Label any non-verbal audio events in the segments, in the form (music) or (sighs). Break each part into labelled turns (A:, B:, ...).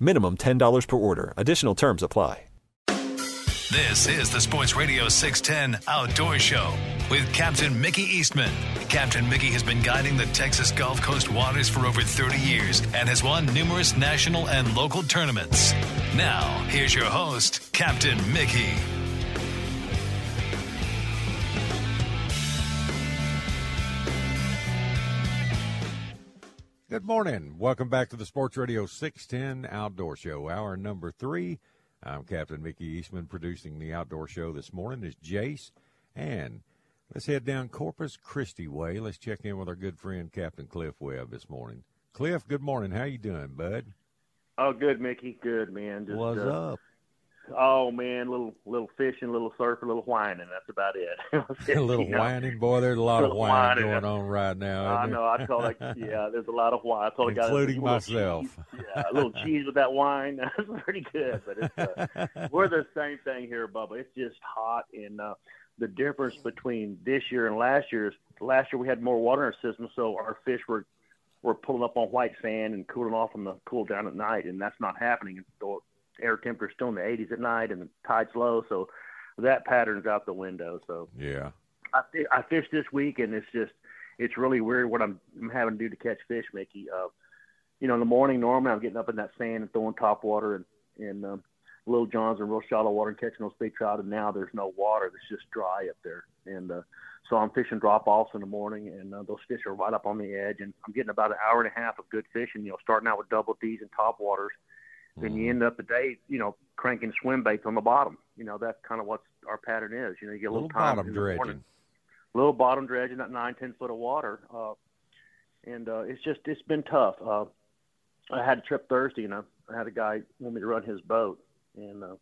A: Minimum $10 per order. Additional terms apply.
B: This is the Sports Radio 610 Outdoor Show with Captain Mickey Eastman. Captain Mickey has been guiding the Texas Gulf Coast waters for over 30 years and has won numerous national and local tournaments. Now, here's your host, Captain Mickey.
C: Good morning. Welcome back to the Sports Radio 610 Outdoor Show, hour number three. I'm Captain Mickey Eastman. Producing the outdoor show this morning is Jace. And let's head down Corpus Christi way. Let's check in with our good friend Captain Cliff Webb this morning. Cliff, good morning. How you doing, bud?
D: Oh, good, Mickey. Good, man.
C: Just, What's uh, up?
D: Oh man, little little fishing, little surfing, a little whining. That's about it. (laughs) (laughs)
C: a little whining, boy. There's a lot of whining, whining, going on right now.
D: I know. I told like, (laughs) yeah, there's a lot of wine. I told
C: including myself.
D: Cheese. Yeah, a little cheese with that wine. That's pretty good. But it's, uh, we're the same thing here, Bubba. It's just hot, and uh, the difference between this year and last year is last year we had more water in our system, so our fish were were pulling up on white sand and cooling off on the cool down at night, and that's not happening air temperature still in the 80s at night and the tide's low, so that pattern's out the window. So
C: yeah,
D: I I fished this week and it's just it's really weird what I'm, I'm having to do to catch fish, Mickey. Uh, you know, in the morning normally I'm getting up in that sand and throwing top water and and um, little johns and real shallow water and catching those big trout. And now there's no water; it's just dry up there. And uh, so I'm fishing drop offs in the morning, and uh, those fish are right up on the edge. And I'm getting about an hour and a half of good fishing. You know, starting out with double D's and top waters then you end up the day, you know, cranking swim baits on the bottom. You know, that's kind of what our pattern is. You know, you get a little,
C: little bottom dredging,
D: little bottom dredging at nine, ten foot of water, uh, and uh, it's just it's been tough. Uh, I had a trip Thursday, and I, I had a guy want me to run his boat, and uh,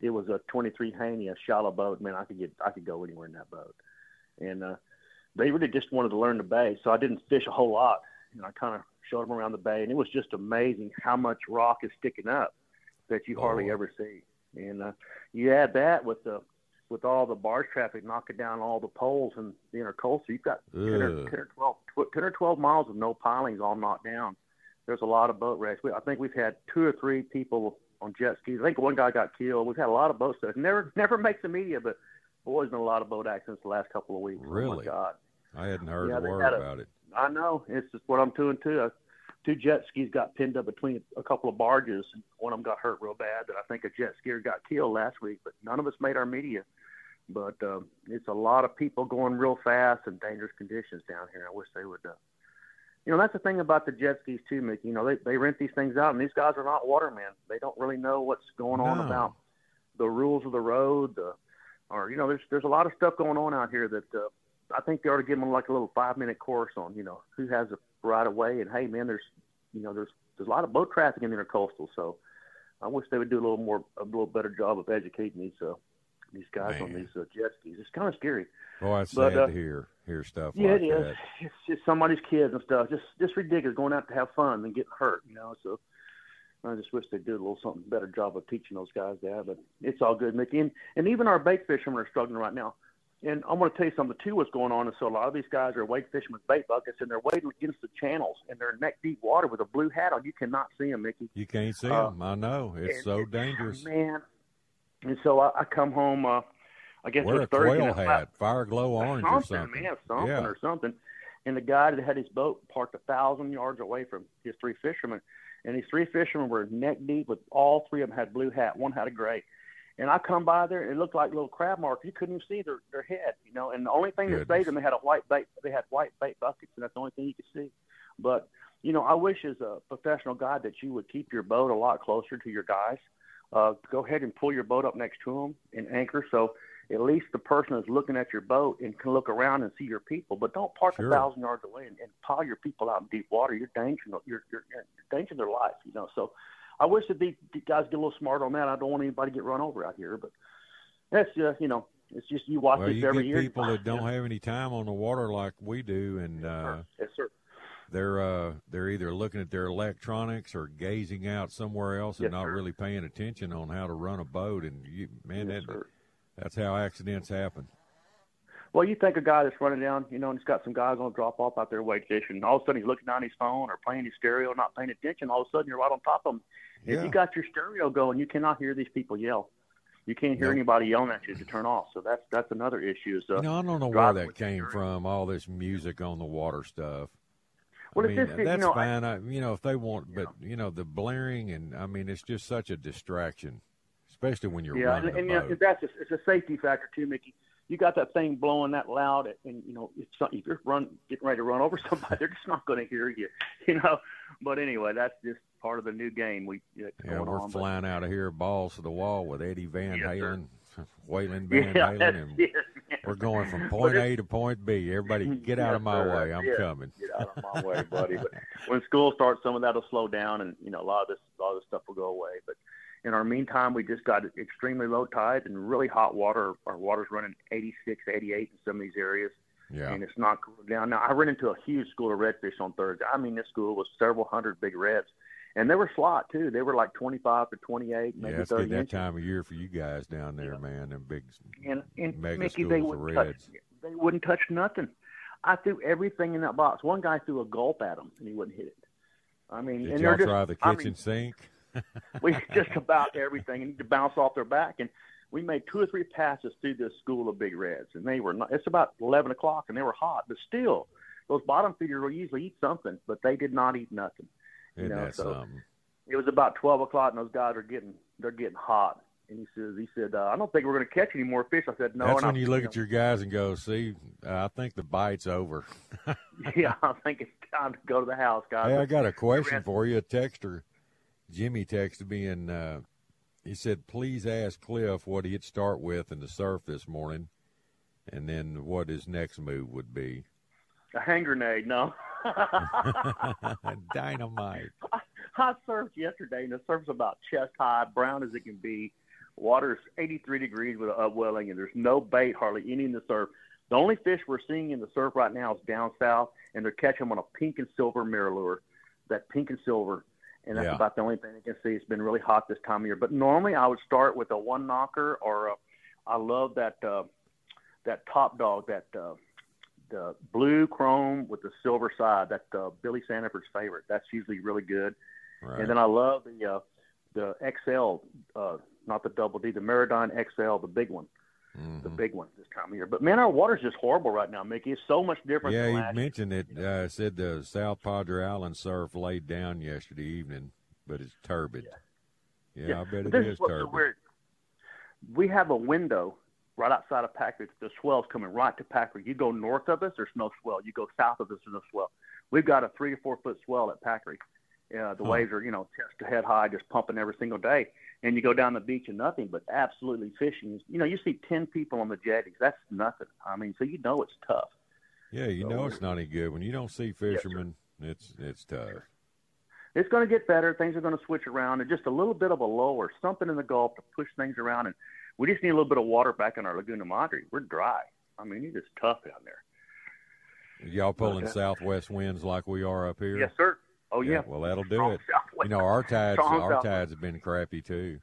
D: it was a 23 Haynie, a shallow boat. Man, I could get I could go anywhere in that boat, and uh, they really just wanted to learn the bay, so I didn't fish a whole lot. You know, I kind of showed them around the bay, and it was just amazing how much rock is sticking up that you hardly oh. ever see. And uh, you add that with the with all the barge traffic knocking down all the poles in the intercoastal, you've got 10 or, 10 or 12 10 or 12 miles of no pilings all knocked down. There's a lot of boat wrecks. We, I think we've had two or three people on jet skis. I think one guy got killed. We've had a lot of boat stuff. Never never makes the media, but boy, there's been a lot of boat accidents the last couple of weeks.
C: Really?
D: Oh my God.
C: I hadn't heard yeah, a word about it.
D: I know. It's just what I'm doing too. I, two jet skis got pinned up between a couple of barges. and One of them got hurt real bad. That I think a jet skier got killed last week, but none of us made our media. But um, it's a lot of people going real fast and dangerous conditions down here. I wish they would. Uh, you know, that's the thing about the jet skis too, Mickey. You know, they they rent these things out, and these guys are not watermen. They don't really know what's going on
C: no.
D: about the rules of the road, the, or you know, there's there's a lot of stuff going on out here that uh, I think they ought to give them like a little five minute course on, you know, who has a right away. And hey, man, there's, you know, there's there's a lot of boat traffic in the intercoastal, so I wish they would do a little more, a little better job of educating these uh, these guys man. on these uh, jet skis. It's kind of scary.
C: Oh, it's sad uh, to hear hear stuff.
D: Yeah,
C: like
D: it is.
C: That.
D: It's just somebody's kids and stuff. Just just ridiculous going out to have fun and getting hurt. You know, so I just wish they'd do a little something better job of teaching those guys that. But it's all good, Mickey. And, and even our bait fishermen are struggling right now. And I'm going to tell you something too. What's going on is so a lot of these guys are wade fishing with bait buckets, and they're wading against the channels, and they're neck deep water with a blue hat on. You cannot see them, Mickey.
C: You can't see
D: Uh,
C: them. I know it's
D: And-
C: so
D: and-
C: dangerous.
D: man. And so I, I come home. Uh, I guess
C: Wear
D: it
C: a
D: was Thursday.
C: quail
D: it's about-
C: hat, fire glow orange or
D: something,
C: something.
D: man, something
C: yeah.
D: or something. And the guy that had his boat parked a thousand yards away from his three fishermen, and these three fishermen were neck deep with all three of them had blue hat, one had a gray. And I come by there, and it looked like little crab marks. You couldn't even see their their head, you know. And the only thing that
C: Goodness.
D: saved them, they had a white bait. They had white bait buckets, and that's the only thing you could see. But you know, I wish as a professional guide that you would keep your boat a lot closer to your guys. Uh, go ahead and pull your boat up next to them and anchor, so at least the person is looking at your boat and can look around and see your people. But don't park
C: Sure.
D: a thousand yards away and, and pile your people out in deep water. You're endangering you're, you're, you're endangering their life, you know. So I wish that these guys get a little smarter on that. I don't want anybody to get run over out here, but that's uh, you know, it's just you watch
C: Well,
D: this
C: you
D: every
C: get
D: year.
C: people that don't have any time on the water like we do, and uh,
D: yes, sir.
C: they're uh, they're either looking at their electronics or gazing out somewhere else and
D: Yes,
C: not
D: sir.
C: really paying attention on how to run a boat. And you, man,
D: Yes,
C: that, that's how accidents happen.
D: Well, you think a guy that's running down, you know, and he's got some guys on drop off out there wade fishing. and All of a sudden, he's looking down his phone or playing his stereo, not paying attention. All of a sudden, you're right on top of him. If you got your stereo going, you cannot hear these people yell. You can't hear anybody yelling at you to turn off. So that's that's another issue. Is uh,
C: You know, I don't know where that came from. All this music on the water stuff.
D: Well,
C: I mean,
D: just that, you
C: that's
D: know,
C: fine. I, you know, if they want, but you know, the blaring and I mean, it's just such a distraction, especially when you're
D: yeah,
C: running
D: and, and
C: a
D: you know, that's a, it's a safety factor too, Mickey. You got that thing blowing that loud, and you know if, some, if you're run getting ready to run over (laughs) somebody, they're just not going to hear you, (laughs) you know. But anyway, that's just part of the new game we uh,
C: yeah,
D: going
C: we're
D: on. but-
C: flying out of here, balls to the wall with Eddie Van
D: Yes, sir.
C: Halen, (laughs) Waylon Van
D: Yeah,
C: Halen, and
D: man.
C: we're going from point A to point B. Everybody, get out
D: Yes,
C: of my
D: sir.
C: way. I'm
D: Yeah.
C: coming.
D: Get out of my way, buddy. But when school starts, some of that'll slow down, and you know a lot of this, a lot of this stuff will go away. But in our meantime, we just got extremely low tide and really hot water. Our water's running 86, 88 in some of these areas,
C: Yeah,
D: and it's not cooling down. Now I ran into a huge school of redfish on Thursday. I mean, this school was several hundred big reds, and they were slot too. They were like 25 to 28, maybe
C: yeah. It's
D: 30
C: good that time of year for you guys down there,
D: Yeah.
C: man. Them big.
D: and, and
C: Mega
D: Mickey,
C: schools
D: they
C: of
D: wouldn't touch.
C: reds.
D: They wouldn't touch nothing. I threw everything in that box. One guy threw a gulp at him, and he wouldn't hit it. I mean,
C: Did
D: and
C: y'all
D: they're just,
C: try the
D: I
C: kitchen
D: mean,
C: sink?
D: We (laughs) just about everything and to bounce off their back. And we made two or three passes through this school of big reds, and they were not. It's about eleven o'clock, and they were hot, but still, those bottom feeders will usually eat something, but they did not eat nothing.
C: Isn't
D: know, so-
C: something?
D: It was about twelve o'clock, and those guys are getting they're getting hot. And he says, he said, uh, I don't think we're going to catch any more fish. I said, no.
C: That's when
D: I,
C: you look
D: know,
C: at your guys and go, "See, uh, I think the bite's over." (laughs)
D: yeah, I think it's time to go to the house, guys.
C: Hey, I got a question for you. A texter, Jimmy texted me, and uh, he said, "Please ask Cliff what he'd start with in the surf this morning, and then what his next move would be."
D: A hand grenade, no. (laughs)
C: Dynamite.
D: I surfed yesterday, and the surf's about chest high, brown as it can be. Water's 83 degrees with an upwelling, and there's no bait, hardly any in the surf. The only fish we're seeing in the surf right now is down south, and they're catching them on a pink and silver MirrOlure, that pink and silver, and that's
C: Yeah.
D: about the only thing I can see. It's been really hot this time of year. But normally I would start with a one knocker, or a, I love that uh, that top dog, that uh, the blue chrome with the silver side. That's uh, Billy Sanford's favorite. That's usually really good.
C: Right.
D: And then I love the uh, the XL, uh, not the double D, the MirrOdine XL, the big one, the
C: Mhm.
D: big one this time of year. But man, our water's just horrible right now, Mickey. It's so much different.
C: Yeah,
D: than
C: he
D: last year.
C: mentioned it. Uh, said the South Padre Island surf laid down yesterday evening, but it's turbid. Yeah, I bet
D: But
C: it is turbid.
D: weird. We have a window right outside of Packery. The swell's coming right to Packery. You go north of us, there's no swell. You go south of us, there's no swell. We've got a three or four foot swell at Packery. Uh, the
C: Huh.
D: waves are, you know, chest to head high, just pumping every single day. And you go down the beach and nothing but absolutely fishing. You know, you see 10 people on the jetties. That's nothing. I mean, so you know it's tough.
C: Yeah, you
D: So
C: know it's not any good when you don't see fishermen. it's it's tough.
D: It's going to get better. Things are going to switch around, and just a little bit of a lower, something in the Gulf to push things around. And we just need a little bit of water back in our Laguna Madre. We're dry. I mean, it is tough down there.
C: Y'all pulling
D: Okay.
C: southwest winds like we are up here.
D: Yes, sir. Oh yeah.
C: well that'll do
D: Strong
C: it.
D: southwest.
C: You know, our tides,
D: Strong
C: our
D: southwest.
C: tides have been crappy too.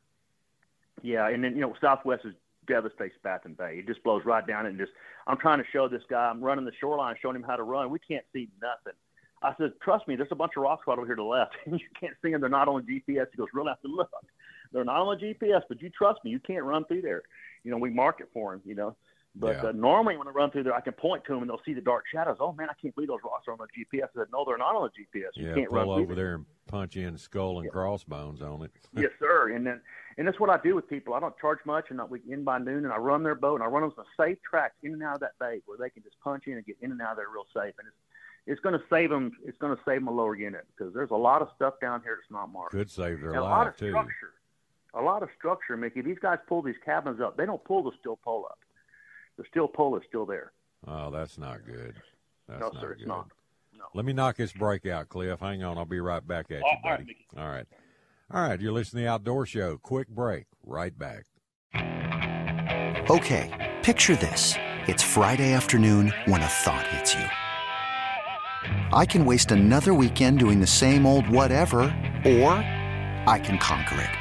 D: Yeah, and then you know Southwest is devastates Baffin Bay. It just blows right down it and just. I'm trying to show this guy. I'm running the shoreline, showing him how to run. We can't see nothing. I said, trust me, there's a bunch of rocks right over here to the left, (laughs) and you can't see them. They're not on GPS. He goes, really? I said, look, they're not on the GPS, but you trust me, you can't run through there. You know, we mark it for him. You know. But
C: Yeah.
D: uh, normally, when I run through there, I can point to them and they'll see the dark shadows. Oh man, I can't believe those rocks are on the GPS. I said, no, they're not on the GPS. You
C: Yeah,
D: can't run
C: pull
D: through
C: over there and punch in skull and crossbones on it. (laughs)
D: yes, sir. And then, and that's what I do with people. I don't charge much, and I, we in by noon, and I run their boat, and I run them some safe tracks in and out of that bay where they can just punch in and get in and out of there real safe. And it's it's going to save them. It's going to save them a lower unit because there's a lot of stuff down here that's not marked.
C: Could save their
D: And a lot of
C: too.
D: structure. A lot of structure, Mickey. These guys pull these cabins up. They don't pull the steel pole up. The steel pole is still there.
C: Oh, that's not good. That's
D: no,
C: not
D: sir, it's not. No.
C: Let me knock this break out, Cliff. Hang on, I'll be right back at you,
D: all right,
C: buddy.
D: Mickey.
C: all right. All right, you're listening to the Outdoor Show. Quick break. Right back.
E: Okay, picture this. It's Friday afternoon when a thought hits you. I can waste another weekend doing the same old whatever, or I can conquer it.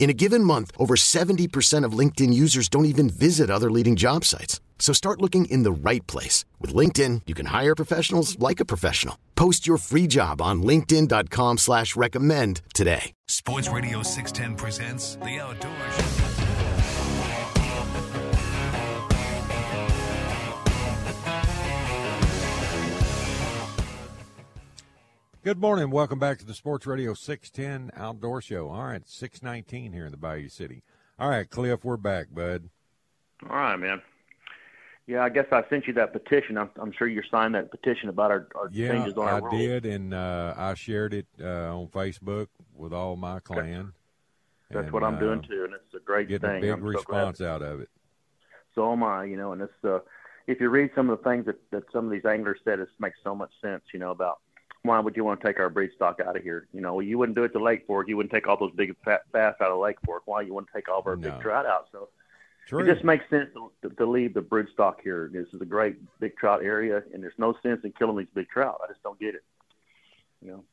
F: In a given month, over 70% of LinkedIn users don't even visit other leading job sites. So start looking in the right place. With LinkedIn, you can hire professionals like a professional. Post your free job on linkedin.com slash recommend today.
B: Sports Radio 610 presents The Outdoor
C: Good morning. Welcome back to the Sports Radio 610 Outdoor Show. All right, 619 here in the Bayou City. All right, Cliff, we're back, bud.
D: All right, man. Yeah, I guess I sent you that petition. I'm, I'm sure you signed that petition about our, our
C: Yeah,
D: changes on our
C: I
D: rules.
C: did, and uh, I shared it uh, on Facebook with all my clan.
D: That's
C: And,
D: what I'm
C: uh,
D: doing too, and it's a great
C: Getting
D: thing.
C: a big
D: I'm so
C: response out of it.
D: So am I, you know. And it's uh, if you read some of the things that, that some of these anglers said, it makes so much sense, you know, about why would you want to take our breed stock out of here? You know, you wouldn't do it to Lake Fork. You wouldn't take all those big fat bass out of Lake Fork. Why you want to take all of our
C: No.
D: big trout out? So
C: True.
D: it just makes sense to, to leave the brood stock here. This is a great big trout area, and there's no sense in killing these big trout. I just don't get it. You know.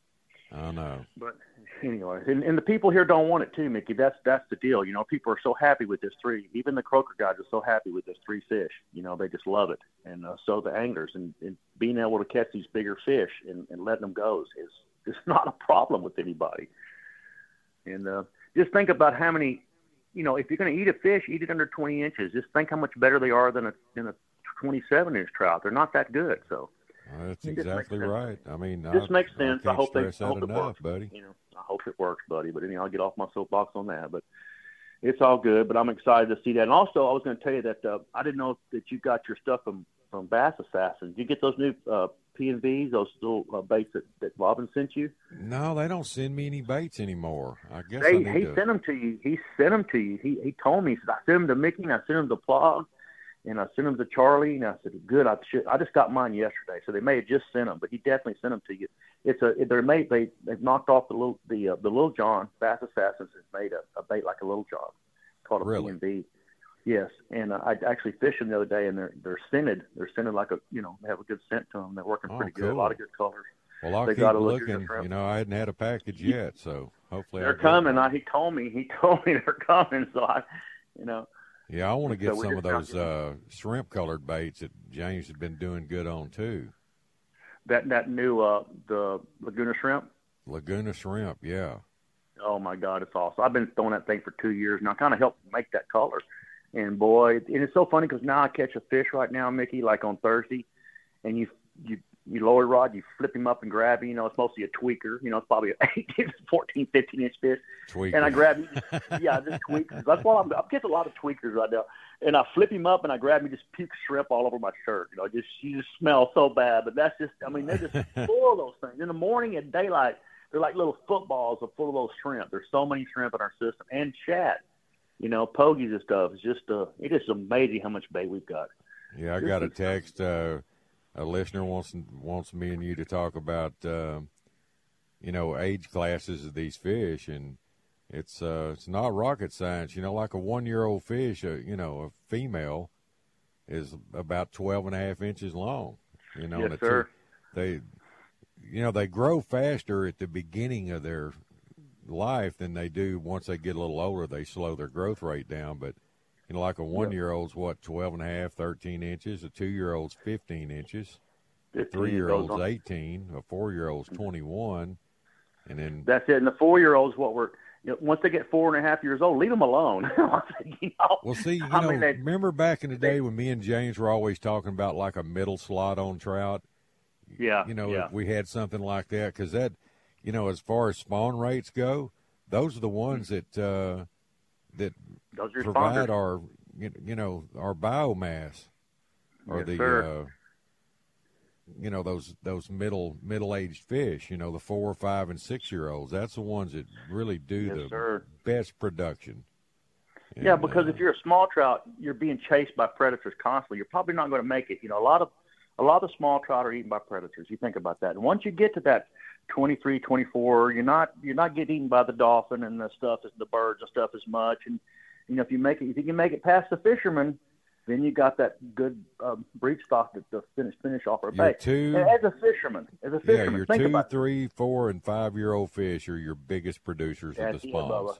C: I know.
D: But anyway, and, and the people here don't want it too, Mickey. That's that's the deal. You know, people are so happy with this three. Even the croaker guys are so happy with this three fish. You know, they just love it, and uh, so the anglers and, and being able to catch these bigger fish and, and letting them go is is (laughs) not a problem with anybody. And uh, just think about how many, you know, if you're going to eat a fish, eat it under 20 inches. Just think how much better they are than a than a 27 inch trout. They're not that good. So
C: Well, That's exactly right. I mean,
D: This
C: I,
D: makes sense. I,
C: can't
D: hope they I hope
C: that
D: it
C: enough,
D: works,
C: buddy.
D: You know, I hope it works, buddy. But anyhow, I'll get off my soapbox on that. But it's all good. But I'm excited to see that. And also, I was going to tell you that uh, I didn't know that you got your stuff from from Bass Assassin. Did you get those new uh, P and V's, those little uh, baits that, that Robin sent you?
C: No, they don't send me any baits anymore. I guess
D: They,
C: I
D: he
C: to.
D: sent them to you. He sent them to you. He he told me. He said I sent them to Mickey and I sent them to Plog, and I sent them to Charlie. And I said, good. I should, I just got mine yesterday, so they may have just sent them, but he definitely sent them to you. It's a they're made. They they've knocked off the little the uh, the little John Bass Assassins has made a, a bait like a little John called a
C: Really?
D: and Yes, and uh, I actually fished them the other day, and they're they're scented. They're scented like a you know they have a good scent to them. They're working
C: Oh,
D: pretty good. A lot of good colors.
C: well, I'll
D: they
C: keep
D: got a
C: looking. You know, I hadn't had a package yet, so hopefully
D: They're coming. I, he told me. He (laughs) told me they're coming. So I, you know,
C: Yeah, I want to get
D: we're
C: some of those uh, shrimp colored baits that James had been doing good on too.
D: that that new uh the Laguna shrimp.
C: Laguna shrimp, yeah.
D: Oh my God, it's awesome! I've been throwing that thing for two years now. Kind of helped make that color, and boy, and it's so funny because now I catch a fish right now, Mickey, like on Thursday, and you you you lower rod, you flip him up and grab him. You know, it's mostly a tweaker. You know, it's probably an (laughs) 18, 14, 15 inch fish.
C: Tweaker.
D: And I grab him, yeah, I just tweakers. That's why I'm, I'm getting a lot of tweakers right now. And I flip him up and I grab him, just puke shrimp all over my shirt. You know, just you just smell so bad. But that's just, I mean, they're just (laughs) full of those things. In the morning at daylight, they're like little footballs are full of those shrimp. There's so many shrimp in our system and chat. You know, pogies and stuff. It's just, uh, it is amazing how much bait we've got.
C: Yeah, I got a text. Uh, a listener wants wants me and you to talk about, uh, you know, age classes of these fish, and it's uh, it's not rocket science. You know, like a one year old fish, uh, you know, a female is about twelve and a half inches long. You know,
D: Yes,
C: two-
D: sir.
C: they, you know, they grow faster at the beginning of their life than they do once they get a little older. They slow their growth rate down, but you know, like a one year old's what, 12 and a half, 13 inches, a two year old's 15 inches, a
D: 15
C: three year old's 18, a four year old's 21, and then,
D: That's it. And the four year olds, what we're, you know, once they get four and a half years old, leave them alone. (laughs) you know?
C: well, see, you
D: I
C: know,
D: mean, they-
C: remember back in the day when me and James were always talking about like a middle slot on trout?
D: yeah,
C: You know,
D: yeah.
C: if we had something like that, because that, you know, as far as spawn rates go, those are the ones that, uh, that
D: Those are
C: provide our you know our biomass or
D: Yes,
C: the uh, you know those those middle middle aged fish you know the four five and six year olds that's the ones that really do
D: Yes,
C: the
D: sir.
C: best production
D: Yeah, because
C: uh,
D: if you're a small trout, you're being chased by predators constantly. You're probably not going to make it. You know, a lot of a lot of small trout are eaten by predators. You think about that. And once you get to that 23, 24, you're not you're not getting eaten by the dolphin and the stuff, the birds and stuff as much. And you know, if you make it, if you can make it past the fishermen, then you got that good um, breed stock to, to finish finish off our bait.
C: two-
D: And as a fisherman, as a fisherman, yeah
C: your
D: think
C: two
D: about
C: three four and five year old fish are your biggest producers
D: That's
C: of the spawns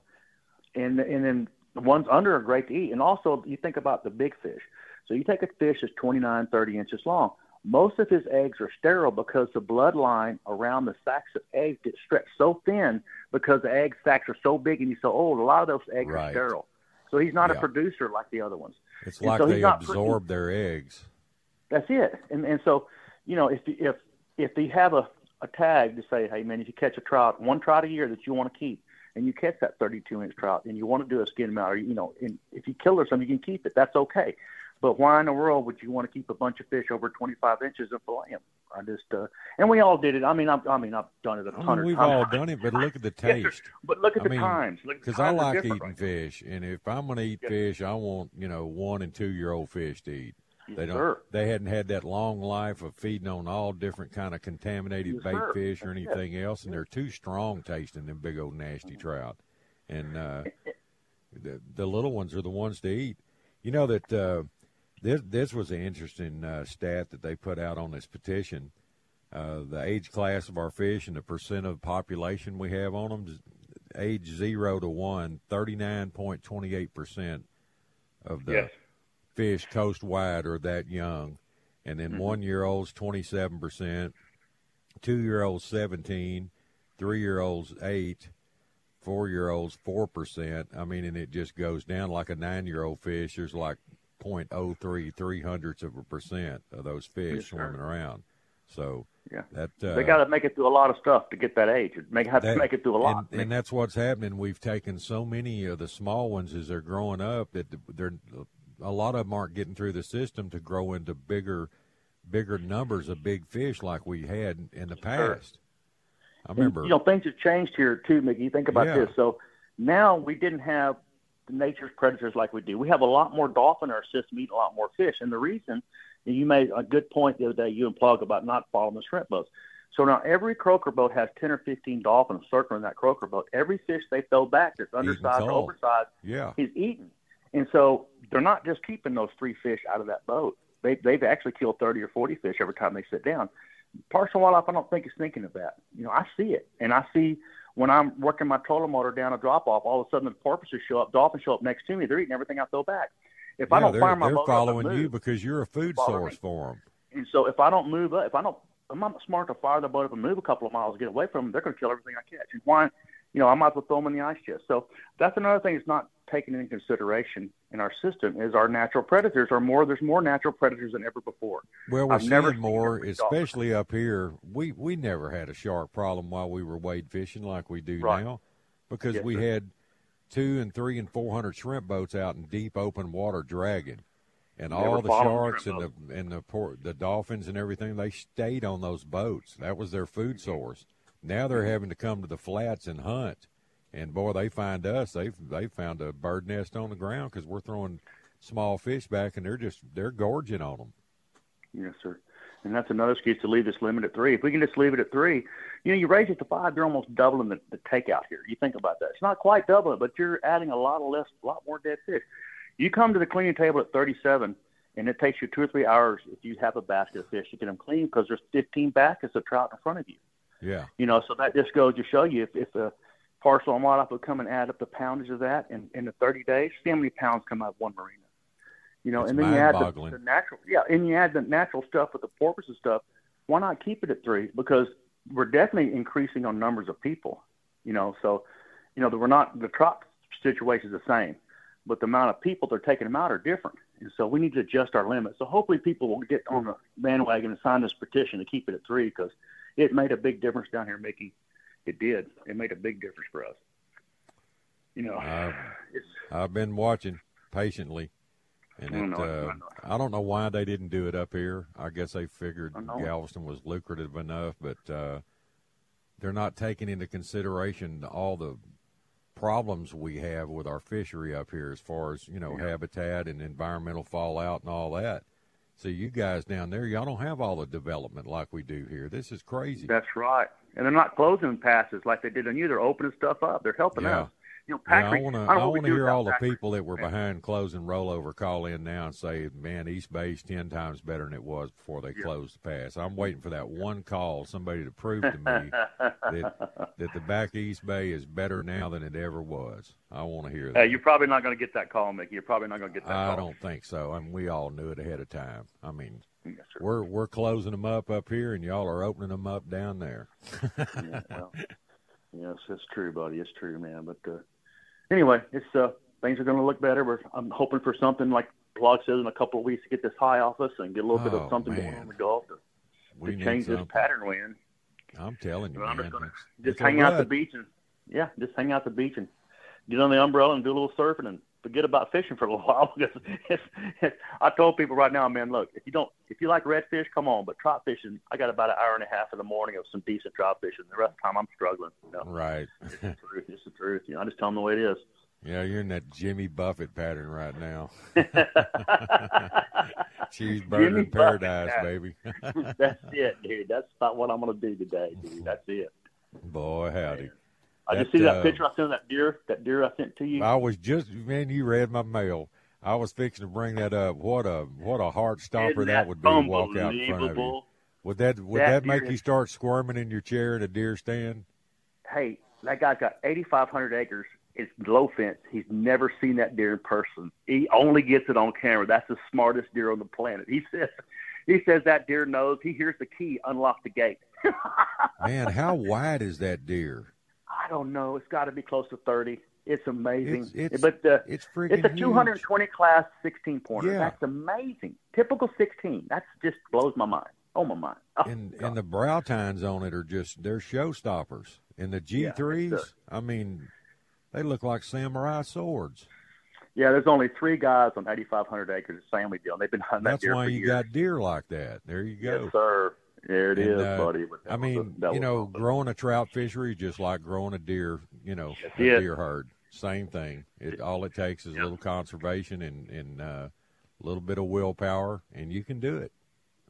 D: and and then the ones under are great to eat. And also, you think about the big fish. So you take a fish that's 29, 30 inches long. Most of his eggs are sterile because the bloodline around the sacs of eggs gets stretched so thin because the egg sacs are so big and he's so old. A lot of those eggs
C: Right.
D: are sterile. So he's not
C: Yeah.
D: a producer like the other ones.
C: it's
D: And
C: like
D: so
C: they absorb their eggs
D: That's it. And and so, you know, if if if they have a a tag to say, hey man, if you catch a trout, one trout a year that you want to keep, and you catch that 32 inch trout, and you want to do a skin mount, or you know, and if you kill or something, you can keep it. That's okay. But why in the world would you want to keep a bunch of fish over 25 inches and fillet them? I just, uh, and we all did it. I mean, I've, I mean, I've done it a ton
C: mean, we've all done it but look at the (laughs)
D: Yes,
C: taste
D: But look at
C: I
D: the
C: mean,
D: times.
C: Because I like eating
D: right
C: fish, and if I'm going to eat
D: Yes.
C: fish, I want you know one and two year old fish to eat.
D: Yes,
C: They don't.
D: sir.
C: They hadn't had that long life of feeding on all different kind of contaminated
D: Yes,
C: bait
D: sir.
C: fish or anything else, and they're too strong tasting. Them big old nasty trout, and uh, the the little ones are the ones to eat. You know that uh, this this was an interesting uh, stat that they put out on this petition. Uh, the age class of our fish and the percent of population we have on them, age zero to one, 39.28% of the
D: Yes.
C: fish coast wide are that young. And
D: Mm-hmm.
C: then one year olds, 27%, two year olds, 17, three year olds, 8, four year olds, 4%. I mean, and it just goes down like a nine year old fish. There's like 0.03, three hundredths of a percent of those fish
D: Yes,
C: swimming around. So
D: Yeah.
C: that uh,
D: they got to make it through a lot of stuff to get that age. Make have to make it through a lot.
C: And, and that's what's happening. We've taken so many of the small ones as they're growing up that they're a lot of them aren't getting through the system to grow into bigger, bigger numbers of big fish like we had in the past. I remember.
D: And, you know, things have changed here too, Mickey. Think about
C: Yeah.
D: this. So now we didn't have nature's predators like we do. We have a lot more dolphin in our system, eating a lot more fish. And the reason, and you made a good point the other day, you and Plug, about not following the shrimp boats. So now every croaker boat has 10 or 15 dolphins circling that croaker boat. Every fish they throw back that's undersized or oversized
C: yeah.
D: is eaten. And so they're not just keeping those three fish out of that boat. They, they've actually killed 30 or 40 fish every time they sit down. Parcel wildlife, I don't think is thinking of that. You know, I see it. And I see when I'm working my trolling motor down a drop off, all of a sudden the porpoises show up, dolphins show up next to me. They're eating everything I throw back. If I don't fire my
C: they're
D: motor
C: following you because you're a food source
D: me.
C: for them.
D: and so if I don't move up, if I don't, I'm not smart to fire the boat up and move a couple of miles get away from them, they're going to kill everything I catch. And why, you know, I might as well throw them in the ice chest. So that's another thing that's not taken into consideration in our system is our natural predators are more. There's more natural predators than ever before.
C: Well, we're
D: I've never
C: seeing more, especially up here. We we never had a shark problem while we were wade fishing like we do
D: Right.
C: now, because
D: Yes,
C: we
D: sir.
C: had two and three and four hundred shrimp boats out in deep open water dragging, and
D: Never
C: all the sharks and the and the por- the dolphins and everything they stayed on those boats. That was their food source. Now they're having to come to the flats and hunt, and boy, they find us. They they found a bird nest on the ground because we're throwing small fish back, and they're just they're gorging on them.
D: Yes, sir. And that's another excuse to leave this limit at three. If we can just leave it at three, you know, you raise it to five, you're almost doubling the, the takeout here. You think about that. It's not quite doubling, but you're adding a lot of less, a lot more dead fish. You come to the cleaning table at 37, and it takes you two or three hours if you have a basket of fish to get them clean because there's 15 baskets of trout in front of you.
C: Yeah.
D: You know, so that just goes to show you if, if a Parks and Wildlife would come and add up the poundage of that in, in the 30 days, see how many pounds come out of one marina. You know,
C: It's
D: and then you add the, the natural, yeah, and you add the natural stuff with the porpoise and stuff. Why not keep it at three? Because we're definitely increasing on numbers of people. You know, so you know, we're not the trout situation is the same, but the amount of people that are taking them out are different. And so we need to adjust our limits. So hopefully people will get on the bandwagon and sign this petition to keep it at three because it made a big difference down here, Mickey. It did. It made a big difference for us. You know,
C: I've, (sighs)
D: it's,
C: I've been watching patiently, and
D: I
C: it,
D: know, I
C: uh,
D: know.
C: I don't know why they didn't do it up here. I guess they figured Galveston was lucrative enough, but uh, they're not taking into consideration all the problems we have with our fishery up here, as far as you know, habitat and environmental fallout and all that. So you guys down there, y'all don't have all the development like we do here. This is crazy.
D: That's right. And they're not closing passes like they did on you. They're opening stuff up. They're helping
C: Yeah.
D: us. You know,
C: Yeah, I want to. I want to hear all the people that were behind closing rollover call in now and say, "Man, East Bay's ten times better than it was before they closed the pass." I'm waiting for that one call, somebody to prove to me that (laughs) that the back East Bay is better now than it ever was. I want to hear that.
D: Hey, you're probably not going to get that call, Mickey. You're probably not going to get that
C: I
D: call.
C: don't think so. I mean, we all knew it ahead of time. I mean,
D: Yes,
C: we're we're closing them up up here, and y'all are opening them up down there.
D: yeah, well, (laughs) yes, it's true, buddy. It's true, man. But uh, anyway, it's uh, things are going to look better. We're, I'm hoping for something like Blog says in a couple of weeks to get this high off us and get a little bit
C: Oh,
D: of something going on in the Gulf to,
C: We
D: to change this pattern we're in.
C: I'm telling you,
D: I'm
C: man.
D: just gonna just
C: it's
D: hang out the beach and yeah, just hang out the beach and get on the umbrella and do a little surfing and forget about fishing for a little (laughs) while because it's, it's, I told people right now, man, look, if you don't, if you like redfish, come on, but trout fishing, I got about an hour and a half in the morning of some decent trout fishing. The rest of the time, I'm struggling. You know,
C: Right.
D: it's the truth. It's the truth. You know, I just tell them the way it is.
C: Yeah, you're in that Jimmy Buffett pattern right now. (laughs) Cheeseburger
D: Jimmy
C: paradise,
D: Buffett
C: baby. (laughs)
D: That's it, dude. That's about what I'm going to do today, dude. That's it.
C: Boy, howdy.
D: I just see that
C: uh,
D: picture I sent that deer. That deer I sent to you.
C: I was just man, you read my mail. I was fixing to bring that up. What a what a heart stopper
D: Isn't
C: that would be to walk out in front of you. Would that would
D: That
C: that, make you start squirming in your chair in a deer stand?
D: hey, that guy's got 8,500 acres. It's low fence. He's never seen that deer in person. He only gets it on camera. That's the smartest deer on the planet. He says, he says that deer knows. He hears the key, unlock the gate. (laughs)
C: Man, how wide is that deer?
D: I don't know. It's got to be close to 30. It's amazing.
C: It's- it's-
D: but uh,
C: it's freaking
D: It's a
C: huge.
D: 220 class 16 pointer.
C: Yeah.
D: That's amazing. Typical 16. That's just blows my mind. Oh my mind. Oh,
C: And
D: God.
C: and the brow tines on it are just they're showstoppers. And the G
D: Yeah,
C: threes,
D: it's
C: I mean, they look like samurai swords.
D: Yeah, there's only three guys on 8,500 acres. It's family deal. They've been hunting
C: That's
D: that deer
C: why you
D: years.
C: got deer like that. There you go.
D: Yes, sir. There it
C: And,
D: is,
C: uh,
D: buddy.
C: I mean,
D: a-
C: you know,
D: something.
C: growing a trout fishery is just like growing a deer, you know, a
D: it.
C: deer herd. Same thing. It all it takes is a little conservation and and uh, a little bit of willpower, and you can do it.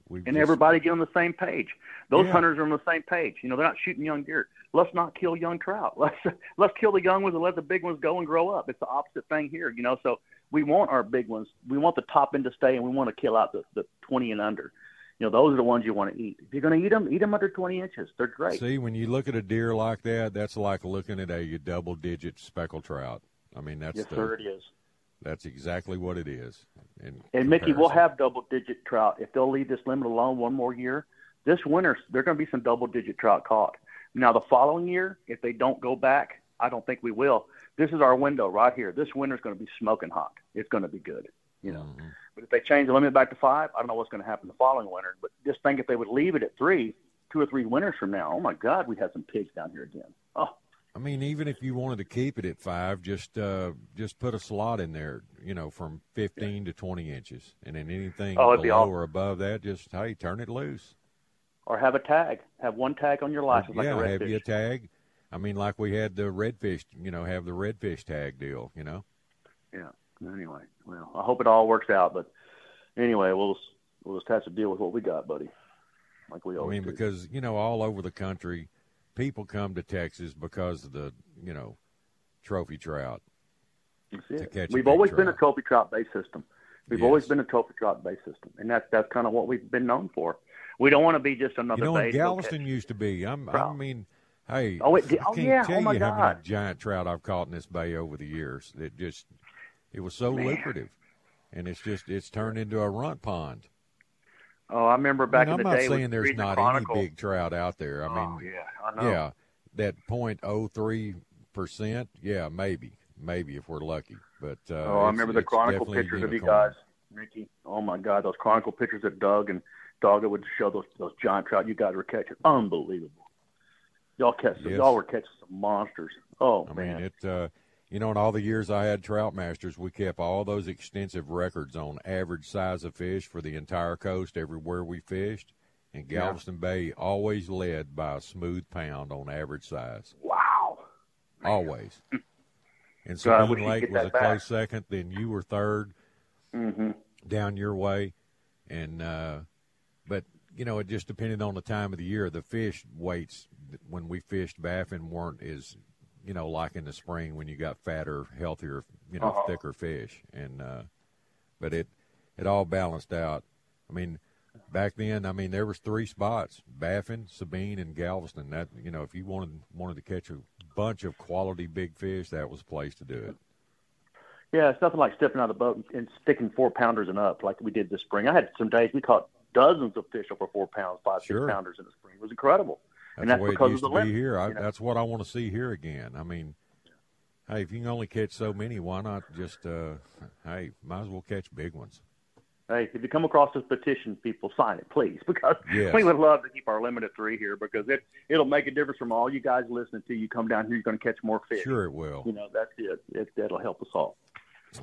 C: We
D: and everybody get on the same page. Those
C: Yeah.
D: hunters are on the same page. You know, they're not shooting young deer. Let's not kill young trout. (laughs) Let's let's kill the young ones and let the big ones go and grow up. It's the opposite thing here. You know, so we want our big ones. We want the top end to stay, and we want to kill out the, the 20 and under. You know, those are the ones you want to eat. If you're going to eat them, eat them under 20 inches. They're great.
C: See, when you look at a deer like that, that's like looking at a double-digit speckled trout. I mean, that's
D: yes,
C: the,
D: sir, it is.
C: that's exactly what it is.
D: And Mickey, we'll have double digit trout if they'll leave this limit alone one more year. This winter, there're going to be some double digit trout caught. Now, the following year, if they don't go back, I don't think we will. This is our window right here. This winter's going to be smoking hot. It's going to be good, you know.
C: Mm-hmm.
D: But if they change the limit back to five, I don't know what's going to happen the following winter. But just think if they would leave it at three, two or three winters from now, oh my God, we'd have some pigs down here again. Oh,
C: I mean, even if you wanted to keep it at five, just uh, just put a slot in there, you know, from fifteen to twenty inches, and then anything
D: Oh, it'd be
C: below or above that, just hey, turn it loose.
D: or have a tag. Have one tag on your license, like
C: yeah,
D: a
C: have you a tag? I mean, like we had the redfish, you know, have the redfish tag deal, you know.
D: Yeah. Anyway, well, I hope it all works out. But anyway, we'll just, we'll just have to deal with what we got, buddy. Like we always.
C: I mean,
D: do.
C: because you know, all over the country, people come to Texas because of the, you know, trophy trout.
D: We've always been a trophy trout based system. We've always been a trophy trout based system, and that's that's kind of what we've been known for. We don't want to be just another
C: You know,
D: bait.
C: in
D: to go
C: Galveston used to be. I'm, I mean, hey,
D: Oh, it
C: I
D: oh,
C: can't
D: yeah.
C: Oh, tell
D: Oh, my
C: you how many giant trout I've caught in this bay over the years. It just, it was so
D: Man.
C: lucrative, and it's just, it's turned into a runt pond.
D: Oh, I remember back
C: I mean,
D: in
C: I'm
D: the
C: not
D: day.
C: saying
D: when
C: there's
D: reading the
C: not
D: Chronicle,
C: any big trout out there. I
D: Oh,
C: mean,
D: yeah, I know.
C: yeah, that point oh three percent, yeah, maybe, maybe if we're lucky. But uh,
D: oh, I remember the Chronicle pictures of you guys, Ricky. Oh my God, those Chronicle pictures of Doug and Dogger would show those those giant trout you guys were catching. Unbelievable. Y'all catch
C: Yes.
D: y'all were catching some monsters. Oh
C: I
D: man.
C: mean, it. Uh, you know, in all the years I had Trout Masters, we kept all those extensive records on average size of fish for the entire coast, everywhere we fished. And
D: Yeah.
C: Galveston Bay always led by a smooth pound on average size,
D: wow.
C: always. (laughs) And Sabine Lake was a
D: back.
C: close second. Then you were third
D: Mm-hmm.
C: down your way, and uh, but you know it just depended on the time of the year. The fish weights when we fished Baffin weren't as you know like in the spring when you got fatter, healthier, you know,
D: Uh-huh.
C: thicker fish, and uh, but it it all balanced out. I mean, back then, I mean there was three spots: Baffin, Sabine, and Galveston. That you know, if you wanted wanted to catch a bunch of quality big fish, that was the place to do it.
D: Yeah, it's nothing like stepping out of the boat and, sticking four pounders and up like we did this spring. I had some days we caught dozens of fish over four pounds, five,
C: Sure.
D: six pounders in the spring. It was incredible.
C: That's,
D: and that's
C: the way
D: because
C: it used to
D: the
C: be
D: limit.
C: here. I,
D: you know?
C: That's what I want to see here again. I mean, hey, if you can only catch so many, why not just, uh, hey, might as well catch big ones.
D: Hey, if you come across this petition, people sign it, please, (laughs) because
C: Yes.
D: we would love to keep our limit at three here because it it'll make a difference from all you guys listening to you come down here. You're going to catch more fish.
C: Sure, it will.
D: You know that's it. it that'll help us all.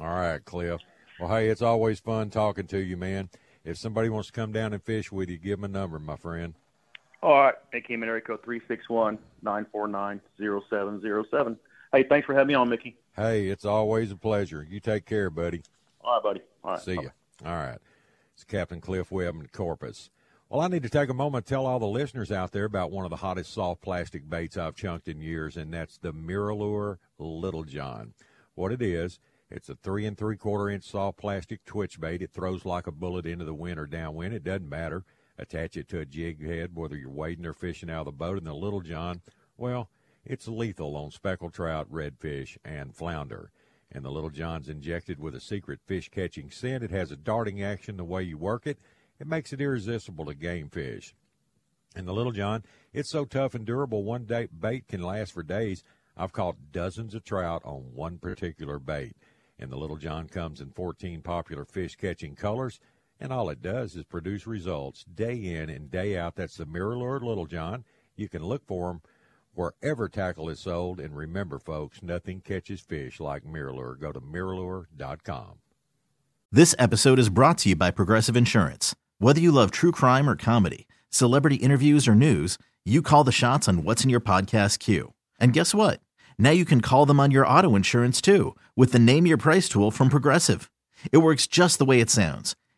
C: All right, Cliff. Well, hey, it's always fun talking to you, man. If somebody wants to come down and fish with you, give them a number, my friend.
D: All right, they came in area code oh, three six one nine four nine zero seven zero seven. Hey, thanks for having me on, Mickey.
C: Hey, it's always a pleasure. You take care, buddy.
D: All right, buddy. All right,
C: See you. All right. It's Captain Cliff Webb in Corpus. Well, I need to take a moment to tell all the listeners out there about one of the hottest soft plastic baits I've chunked in years, and that's the MirrOlure Little John. What it is, it's a three and three quarter inch soft plastic twitch bait. It throws like a bullet into the wind or downwind. It doesn't matter. Attach it to a jig head, whether you're wading or fishing out of the boat. And the Little John, well, it's lethal on speckled trout, redfish, and flounder and the Little John's injected with a secret fish catching scent. It has a darting action the way you work it. It makes it irresistible to game fish. And the Little John, it's so tough and durable, one day bait can last for days. I've caught dozens of trout on one particular bait. And the Little John comes in 14 popular fish catching colors, and all it does is produce results day in and day out. That's the MirrOlure Little John. You can look for them wherever tackle is sold. And remember, folks, nothing catches fish like MirrOlure. Go to MirrOlure.com.
G: This episode is brought to you by Progressive Insurance. Whether you love true crime or comedy, celebrity interviews or news, you call the shots on what's in your podcast queue. And guess what? Now you can call them on your auto insurance too with the Name Your Price tool from Progressive. It works just the way it sounds.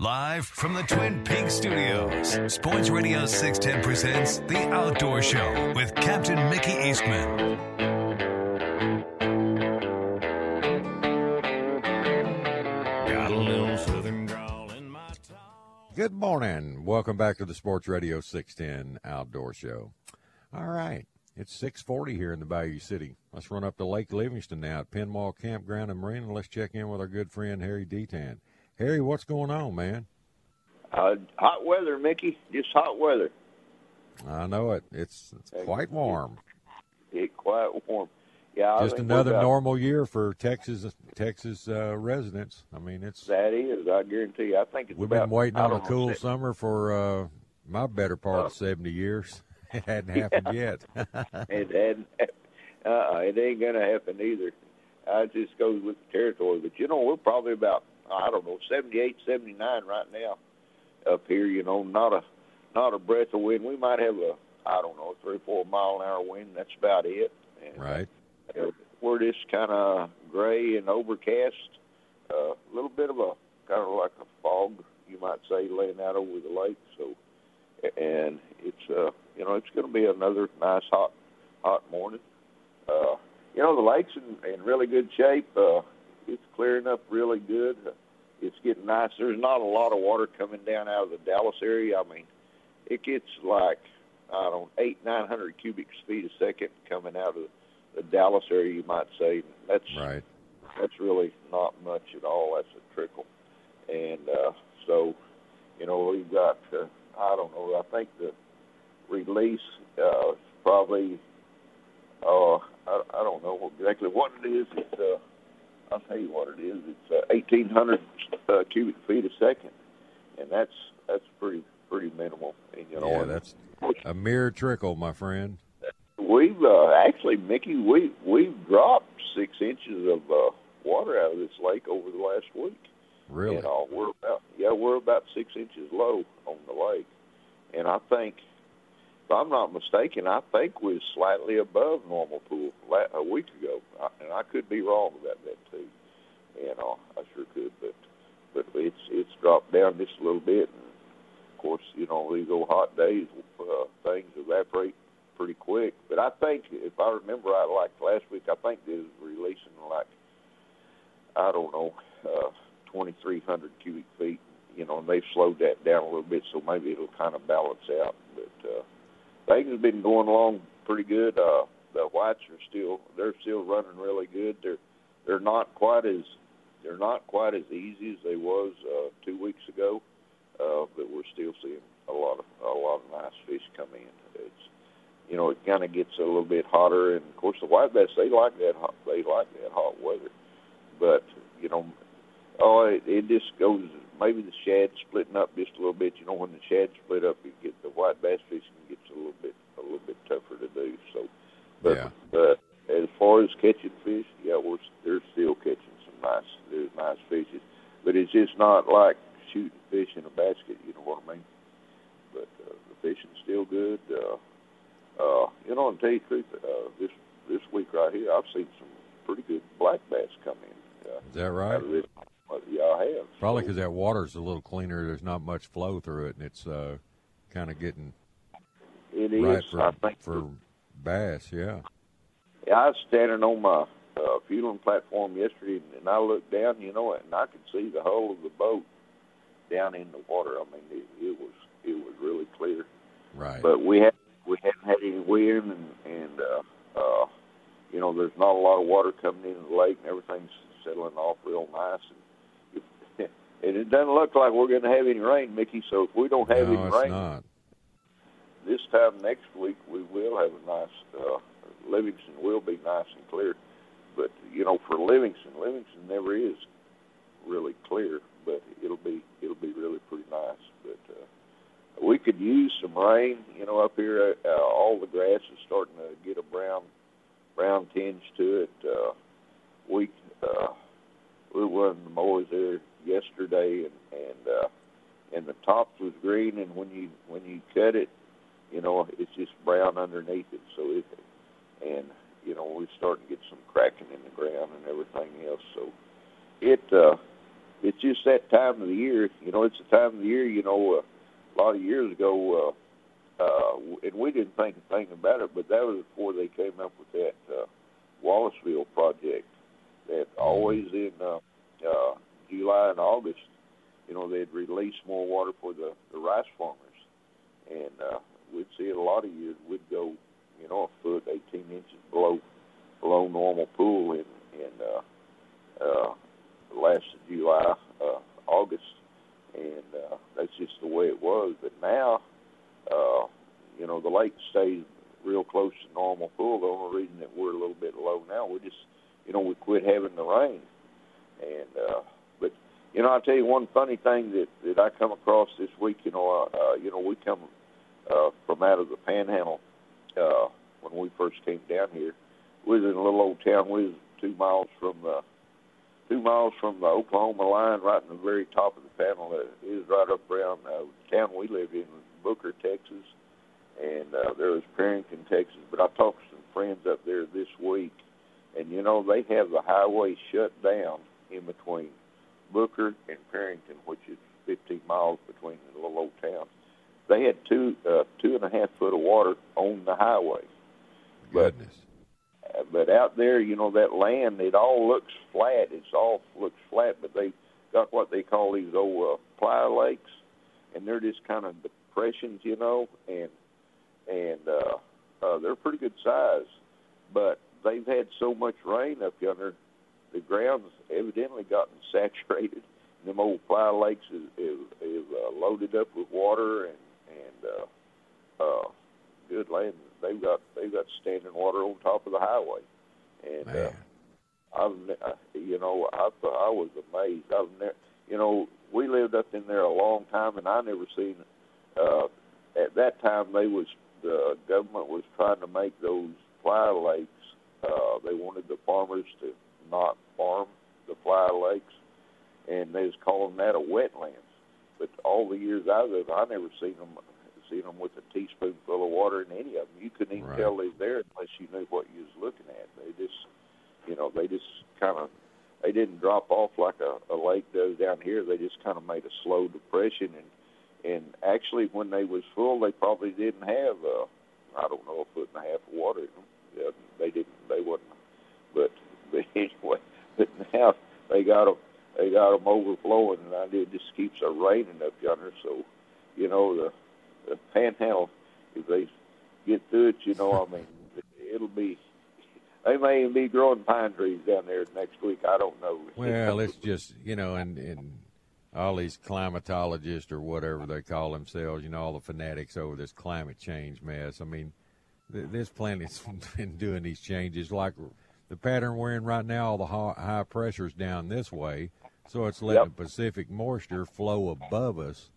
B: Live from the Twin Peaks studios, Sports Radio 610 presents The Outdoor Show with Captain Mickey Eastman.
C: Got a little southern growl in my Good morning. Welcome back to the Sports Radio 610 Outdoor Show. All right. It's 640 here in the Bayou City. Let's run up to Lake Livingston now at Penwall Campground and Marine, and let's check in with our good friend Harry Detant. Harry, what's going on, man?
H: Uh, hot weather, Mickey. Just hot weather.
C: I know it. It's, it's quite warm.
H: It quite warm. Yeah.
C: Just another normal year for Texas Texas uh, residents. I mean, it's
H: That is, I guarantee you. I think it's
C: we've
H: about,
C: been waiting on a cool
H: six-
C: summer for uh, my better part of 70 years. (laughs) It hadn't happened yet. (laughs)
H: it hadn't. Uh, it ain't gonna happen either. I just goes with the territory. But you know, we're probably about I don't know seventy eight, seventy nine right now up here. You know, not a not a breath of wind. We might have a I don't know three or four mile an hour wind. That's about it. And,
C: right.
H: uh, we're just kind of gray and overcast. Uh, a little bit of a kind of like a fog, you might say, laying out over the lake. So, and it's uh, you know, it's going to be another nice hot hot morning. Uh, you know, the lake's in, in really good shape. Uh, it's clearing up really good. It's getting nice. There's not a lot of water coming down out of the Dallas area. I mean, it gets like I don't eight nine hundred cubic feet a second coming out of the Dallas area. You might say that's
C: right.
H: That's really not much at all. That's a trickle, and uh, so you know we've got. Uh, I don't know. I think the release uh, is probably. Uh, I, I don't know exactly what it is. It's. Uh, I'll tell you what it is. It's uh, 1,800 uh, cubic feet a second, and that's that's pretty pretty minimal. And, you know,
C: yeah, that's a mere trickle, my friend.
H: We've uh, actually, Mickey, we we've dropped six inches of uh, water out of this lake over the last week.
C: Really?
H: You know, we're about yeah, we're about six inches low on the lake, and I think, if I'm not mistaken, I think we're slightly above normal pool a week ago, and I could be wrong about that too. You know, I sure could, but but it's it's dropped down just a little bit, and of course, you know, these old hot days, uh, things evaporate pretty quick. But I think, if I remember right, like last week, I think they was releasing like I don't know, uh, 2,300 cubic feet. You know, and they've slowed that down a little bit, so maybe it'll kind of balance out. But uh, things have been going along pretty good. Uh, the whites are still they're still running really good. They're they're not quite as they're not quite as easy as they was uh, two weeks ago, uh, but we're still seeing a lot of a lot of nice fish come in. It's you know it kind of gets a little bit hotter, and of course the white bass they like that hot, they like that hot weather, but you know oh it, it just goes maybe the shad splitting up just a little bit. You know when the shad split up, you get the white bass fishing gets a little bit a little bit tougher to do. So, but
C: Yeah.
H: but as far as catching fish, yeah, we're they're still catching some nice there's nice fishes, but it's just not like shooting fish in a basket. You know what I mean? But uh, the fishing's still good. Uh, uh, you know, and tell you the truth, uh, this this week right here, I've seen some pretty good black bass come in. Uh,
C: Is that right?
H: out of this- well, yeah, I have.
C: Probably because that water's a little cleaner. There's not much flow through it, and it's uh, kind of getting
H: It is.
C: right for
H: I think
C: for bass. Yeah.
H: Yeah, I was standing on my uh, fueling platform yesterday, and I looked down, you know, and I could see the hull of the boat down in the water. I mean, it, it was it was really clear.
C: Right.
H: But we had we hadn't had any wind, and and uh, uh, you know, there's not a lot of water coming into the lake, and everything's settling off real nice. And it doesn't look like we're going to have any rain, Mickey. So if we don't have
C: no,
H: any rain
C: not.
H: this time next week, we will have a nice. Uh, Livingston will be nice and clear, but you know, for Livingston, Livingston never is really clear, but it'll be it'll be really pretty nice. But uh, we could use some rain. You know, up here, uh, all the grass is starting to get a brown brown tinge to it. Uh, we uh, we running the mowers there yesterday, and and uh, and the tops was green, and when you when you cut it, you know, it's just brown underneath it. So it and you know we're starting to get some cracking in the ground and everything else. So it uh, it's just that time of the year. You know, it's the time of the year. You know, uh, a lot of years ago, uh, uh, and we didn't think a thing about it, but that was before they came up with that uh, Wallisville project. That always in uh, uh, July and August, you know, they'd release more water for the, the rice farmers, and uh, we'd see it a lot of years. We'd go, you know, a foot, 18 inches below below normal pool in in uh, uh, last of July, uh, August, and uh, that's just the way it was. But now, uh, you know, the lake stays real close to normal pool. The only reason that we're a little bit low now, we just, you know, we quit having the rain, and uh, you know, I'll tell you one funny thing that that I come across this week. You know, uh, uh, you know, we come uh, from out of the Panhandle uh, when we first came down here. We was in a little old town. We was two miles from the two miles from the Oklahoma line, right in the very top of the panel. It was right up around uh, the town we lived in, Booker, Texas, and uh, there was Perryton, Texas. But I talked to some friends up there this week, and you know they have the highway shut down in between Booker and Perryton, which is 15 miles between the little old towns. They had two uh, two and a half foot of water on the highway.
C: Goodness.
H: But, but out there, you know, that land, it all looks flat. It's all looks flat, but they got what they call these old uh, playa lakes, and they're just kind of depressions, you know, and and uh, uh, they're pretty good size. But they've had so much rain up yonder, the ground's evidently gotten saturated. And (laughs) them old playa lakes is, is, is uh, loaded up with water and and uh, uh, good land. They've got they've got standing water on top of the highway, and uh, I've uh, you know I I was amazed. I've never you know we lived up in there a long time, and I never seen. Uh, at that time, they was the government was trying to make those playa lakes. Uh, they wanted the farmers to not farm the playa lakes, and they was calling that a wetlands. But all the years I lived, I never seen them seen them with a teaspoonful of water in any of them. You couldn't even
C: Right.
H: tell they was there unless you knew what you was looking at. They just, you know, they just kind of, they didn't drop off like a, a lake does down here. They just kind of made a slow depression, and and actually when they was full, they probably didn't have, uh, I don't know, a foot and a half of water in them. Yeah, they didn't, they wasn't. But but (laughs) anyway, but now they got them, they got them overflowing, and I did just keeps a raining up yonder. So, you know, the the panhandle, if they get through it, you know, I mean, it'll be. They may even be growing pine trees down there next week. I don't know. (laughs)
C: Well, it's just you know, and and all these climatologists or whatever they call themselves, you know, all the fanatics over this climate change mess. I mean, th- this planet's (laughs) been doing these changes like the pattern we're in right now. All the high, high pressures down this way, so it's letting
H: Yep.
C: the Pacific moisture flow above us.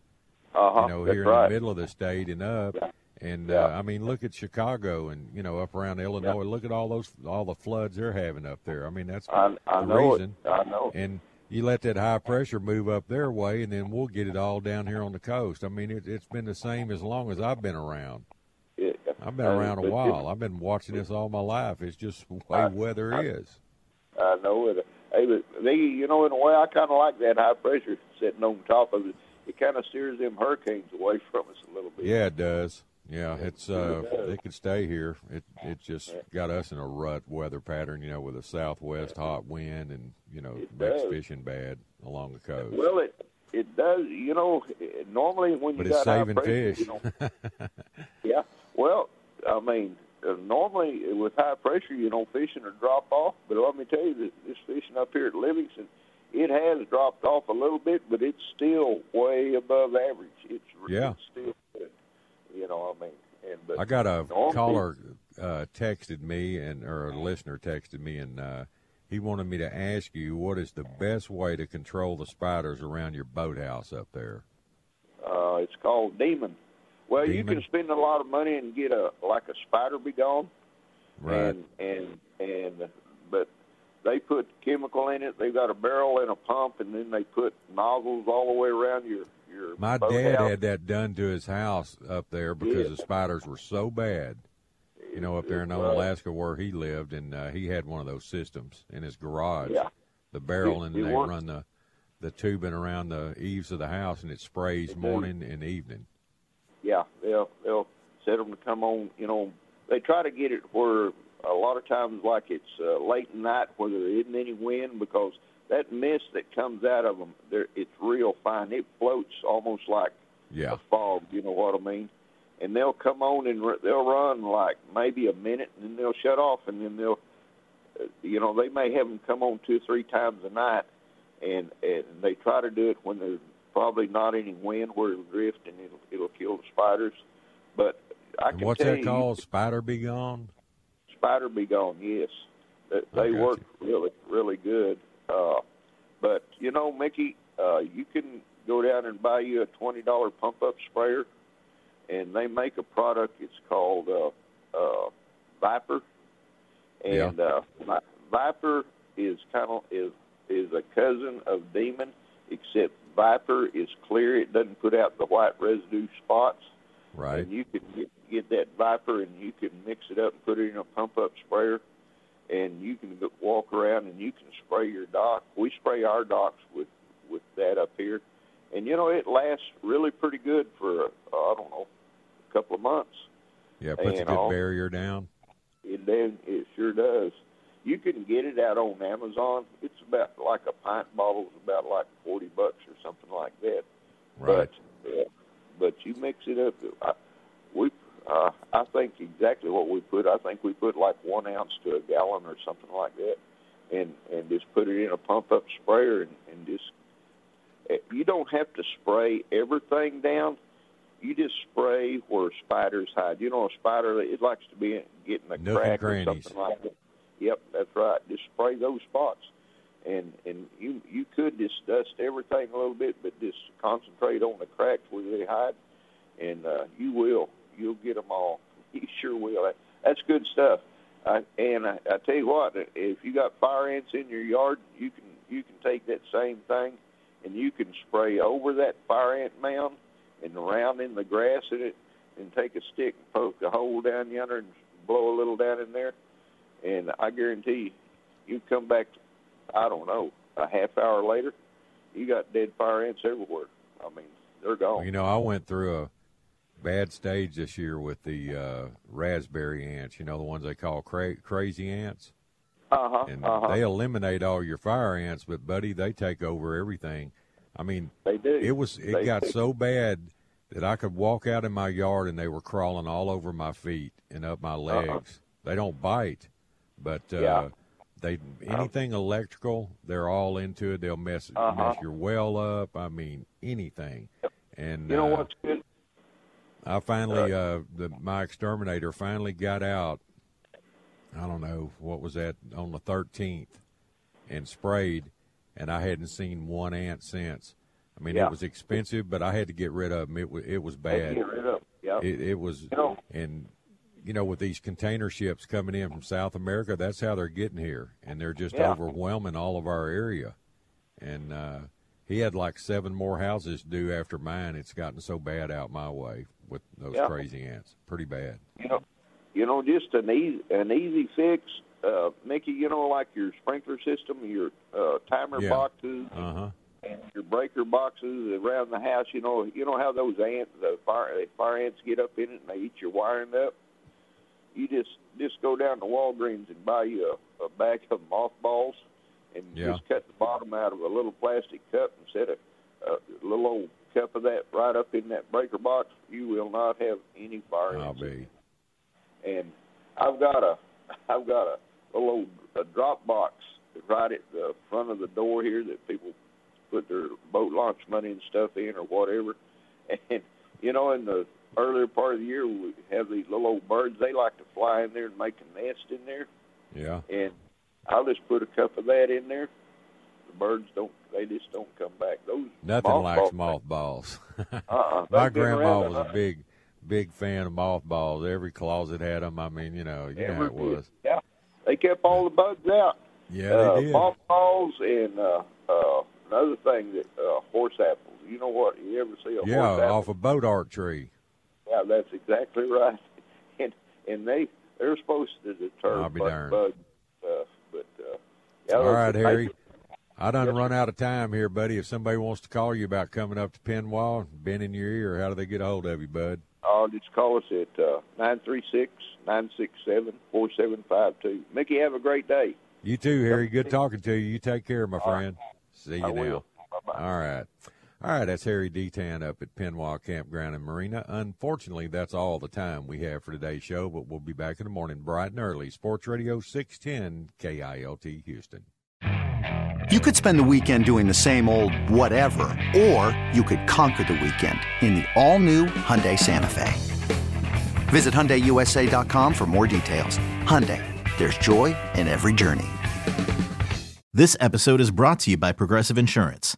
H: Uh-huh,
C: You know,
H: that's
C: here
H: right.
C: in the middle of the state and up. And
H: Yeah.
C: uh, I mean, look at Chicago and you know up around Illinois. Look at all those all the floods they're having up there. I mean, that's
H: I, I
C: the
H: know
C: reason.
H: it. I know.
C: And you let that high pressure move up their way, and then we'll get it all down here on the coast. I mean, it, it's been the same as long as I've been around.
H: It,
C: I've been
H: uh,
C: around a while. I've been watching this all my life. It's just the way
H: I-
C: weather
H: I-
C: is.
H: I know it. Hey, but they, you know, in a way, I kind of like that high pressure sitting on top of it. It kind of steers them hurricanes away from us a little bit.
C: Yeah, it does. Yeah, it's uh, they could stay here. It it just got us in a rut weather pattern, you know, with a southwest hot wind and you know
H: It
C: makes
H: does.
C: fishing bad along the coast.
H: Well, it it does. You know, normally when you
C: but it's
H: got high
C: saving
H: pressure,
C: fish.
H: You know, (laughs) yeah. Well, I mean, uh, normally with high pressure, you know, fishing will drop off. But let me tell you, that this fishing up here at Livingston, it has dropped off a little bit, but it's still way above average. It's
C: Yeah.
H: it's still good. You know, I mean, and but
C: I got a caller uh, texted me and or a listener texted me and uh, he wanted me to ask you what is the best way to control the spiders around your boathouse up there.
H: Uh, it's called Demon. Well, you can spend a lot of money and get a like a spider be gone.
C: Right.
H: And and and but they put chemical in it. They've got a barrel and a pump, and then they put nozzles all the way around your your.
C: My dad had that done to his house up there because
H: Yeah.
C: the spiders were so bad. You know, up there in
H: Right.
C: Alaska where he lived, and uh, he had one of those systems in his garage.
H: Yeah.
C: The barrel, and
H: it
C: they
H: worked.
C: run the the tubing around the eaves of the house, and it sprays
H: It
C: morning and evening.
H: Yeah, they'll they'll set them to come on. You know, they try to get it where a lot of times, like it's uh, late at night, where there isn't any wind, because that mist that comes out of them, there it's real fine. It floats almost like
C: Yeah.
H: a fog. You know what I mean? And they'll come on and r- they'll run like maybe a minute, and then they'll shut off, and then they'll, uh, you know, they may have them come on two or three times a night, and and they try to do it when there's probably not any wind where it'll drift and it'll it'll kill the spiders. But I can
C: what's
H: tell
C: that
H: you,
C: called? Spider be gone.
H: spider be gone. Yes, they, they work really really good. Uh, but you know, Mickey, uh, you can go down and buy you a twenty dollar pump up sprayer, and they make a product. It's called uh, uh, Viper, and uh, Vi- Viper is kind of is is a cousin of Demon, except Viper is clear. It doesn't put out the white residue spots.
C: Right.
H: And you can get, get that Viper and you can mix it up and put it in a pump up sprayer, and you can walk around and you can spray your dock. We spray our docks with with that up here, and you know it lasts really pretty good for uh, I don't know a couple of months.
C: Yeah, it puts a good
H: all-
C: barrier down.
H: It then it sure does. You can get it out on Amazon. It's about like a pint bottle is about like forty bucks or something like that.
C: Right.
H: But uh, but you mix it up. I, we uh, I think exactly what we put. I think we put like one ounce to a gallon or something like that, and and just put it in a pump up sprayer and, and just. eh, You don't have to spray everything down. You just spray where spiders hide. You know, a spider it likes to be in, get in
C: Nook
H: crack or something like that. Yep, that's right. Just spray those spots, and and you you could just dust everything a little bit, but just concentrate on the cracks where they hide, and uh, you will you'll get them all. (laughs) You sure will. That, that's good stuff. I, and I, I tell you what, if you got fire ants in your yard, you can you can take that same thing, and you can spray over that fire ant mound and around in the grass in it, and take a stick and poke a hole down yonder and blow a little down in there, and I guarantee you, you come back. I don't know, a half hour later, you got dead fire ants everywhere. I mean, they're gone.
C: Well, you know, I went through a bad stage this year with the uh, Rasberry ants. You know, the ones they call cra- crazy ants.
H: Uh huh.
C: And
H: Uh huh.
C: they eliminate all your fire ants, but buddy, they take over everything. I mean,
H: They do.
C: it was it
H: They
C: got
H: do.
C: so bad that I could walk out in my yard and they were crawling all over my feet and up my legs. They don't bite, but uh.
H: Yeah.
C: they anything electrical, they're all into it. They'll mess
H: Uh-huh.
C: mess your well up. I mean, anything. And
H: You know
C: uh,
H: what's good?
C: I finally, uh, the my exterminator finally got out. I don't know what was that on the thirteenth, and sprayed, and I hadn't seen one ant since. I mean,
H: Yeah.
C: it was expensive, but I had to get rid of them. It was it was bad.
H: Get rid of. Yeah.
C: It, it was,
H: You know-
C: and you know, with these container ships coming in from South America, that's how they're getting here, and they're just
H: Yeah.
C: overwhelming all of our area. And uh, he had like seven more houses due after mine. It's gotten so bad out my way with those
H: Yeah.
C: crazy ants, pretty bad.
H: you know, you know, just an easy an easy fix, uh, Mickey. You know, like your sprinkler system, your uh, timer
C: Yeah.
H: boxes,
C: Uh huh.
H: and your breaker boxes around the house. You know, you know how those ants, the fire, the fire ants get up in it and they eat your wiring up. You just just go down to Walgreens and buy you a, a bag of mothballs, and
C: Yeah.
H: just cut the bottom out of a little plastic cup and set a, a little old cup of that right up in that breaker box. You will not have any fire
C: I'll be.
H: and I've got a (laughs) I've got a little old a drop box right at the front of the door here that people put their boat launch money and stuff in or whatever. (laughs) And you know, in the earlier part of the year, we have these little old birds. They like to fly in there and make a nest in there.
C: Yeah.
H: And I'll just put a cup of that in there. The birds don't. They just don't come back. Those
C: Nothing likes
H: mothballs-. Uh-uh. (laughs)
C: My grandma was a big, big fan of mothballs. Every closet had them. I mean, you know, you know how it was.
H: Yeah, they kept all the bugs out.
C: Yeah,
H: uh,
C: they did.
H: mothballs and uh, uh, another thing that uh, horse apples. You know what? You ever see a
C: Yeah,
H: horse apple?
C: off a bois d'arc tree.
H: Yeah, that's exactly right. (laughs) And and they they're supposed to deter
C: I'll be
H: bug,
C: darned.
H: bug stuff, but uh, yeah,
C: All right, Harry. I done
H: Yes,
C: run out of time here, buddy. If somebody wants to call you about coming up to Penwall, bend in your ear, how do they get a hold of you, bud?
H: Uh, just call us at uh, nine three six nine six seven four seven five two. Mickey, have a great day.
C: You too, Harry. Good talking to you. You take care, my
H: All right.
C: friend. See you
H: I
C: now. All right. All right, that's Harry Detant up at Penwall Campground and Marina. Unfortunately, that's all the time we have for today's show, but we'll be back in the morning bright and early. Sports Radio 610 KILT Houston.
E: You could spend the weekend doing the same old whatever, or you could conquer the weekend in the all-new Hyundai Santa Fe. Visit HyundaiUSA.com for more details. Hyundai, there's joy in every journey.
G: This episode is brought to you by Progressive Insurance.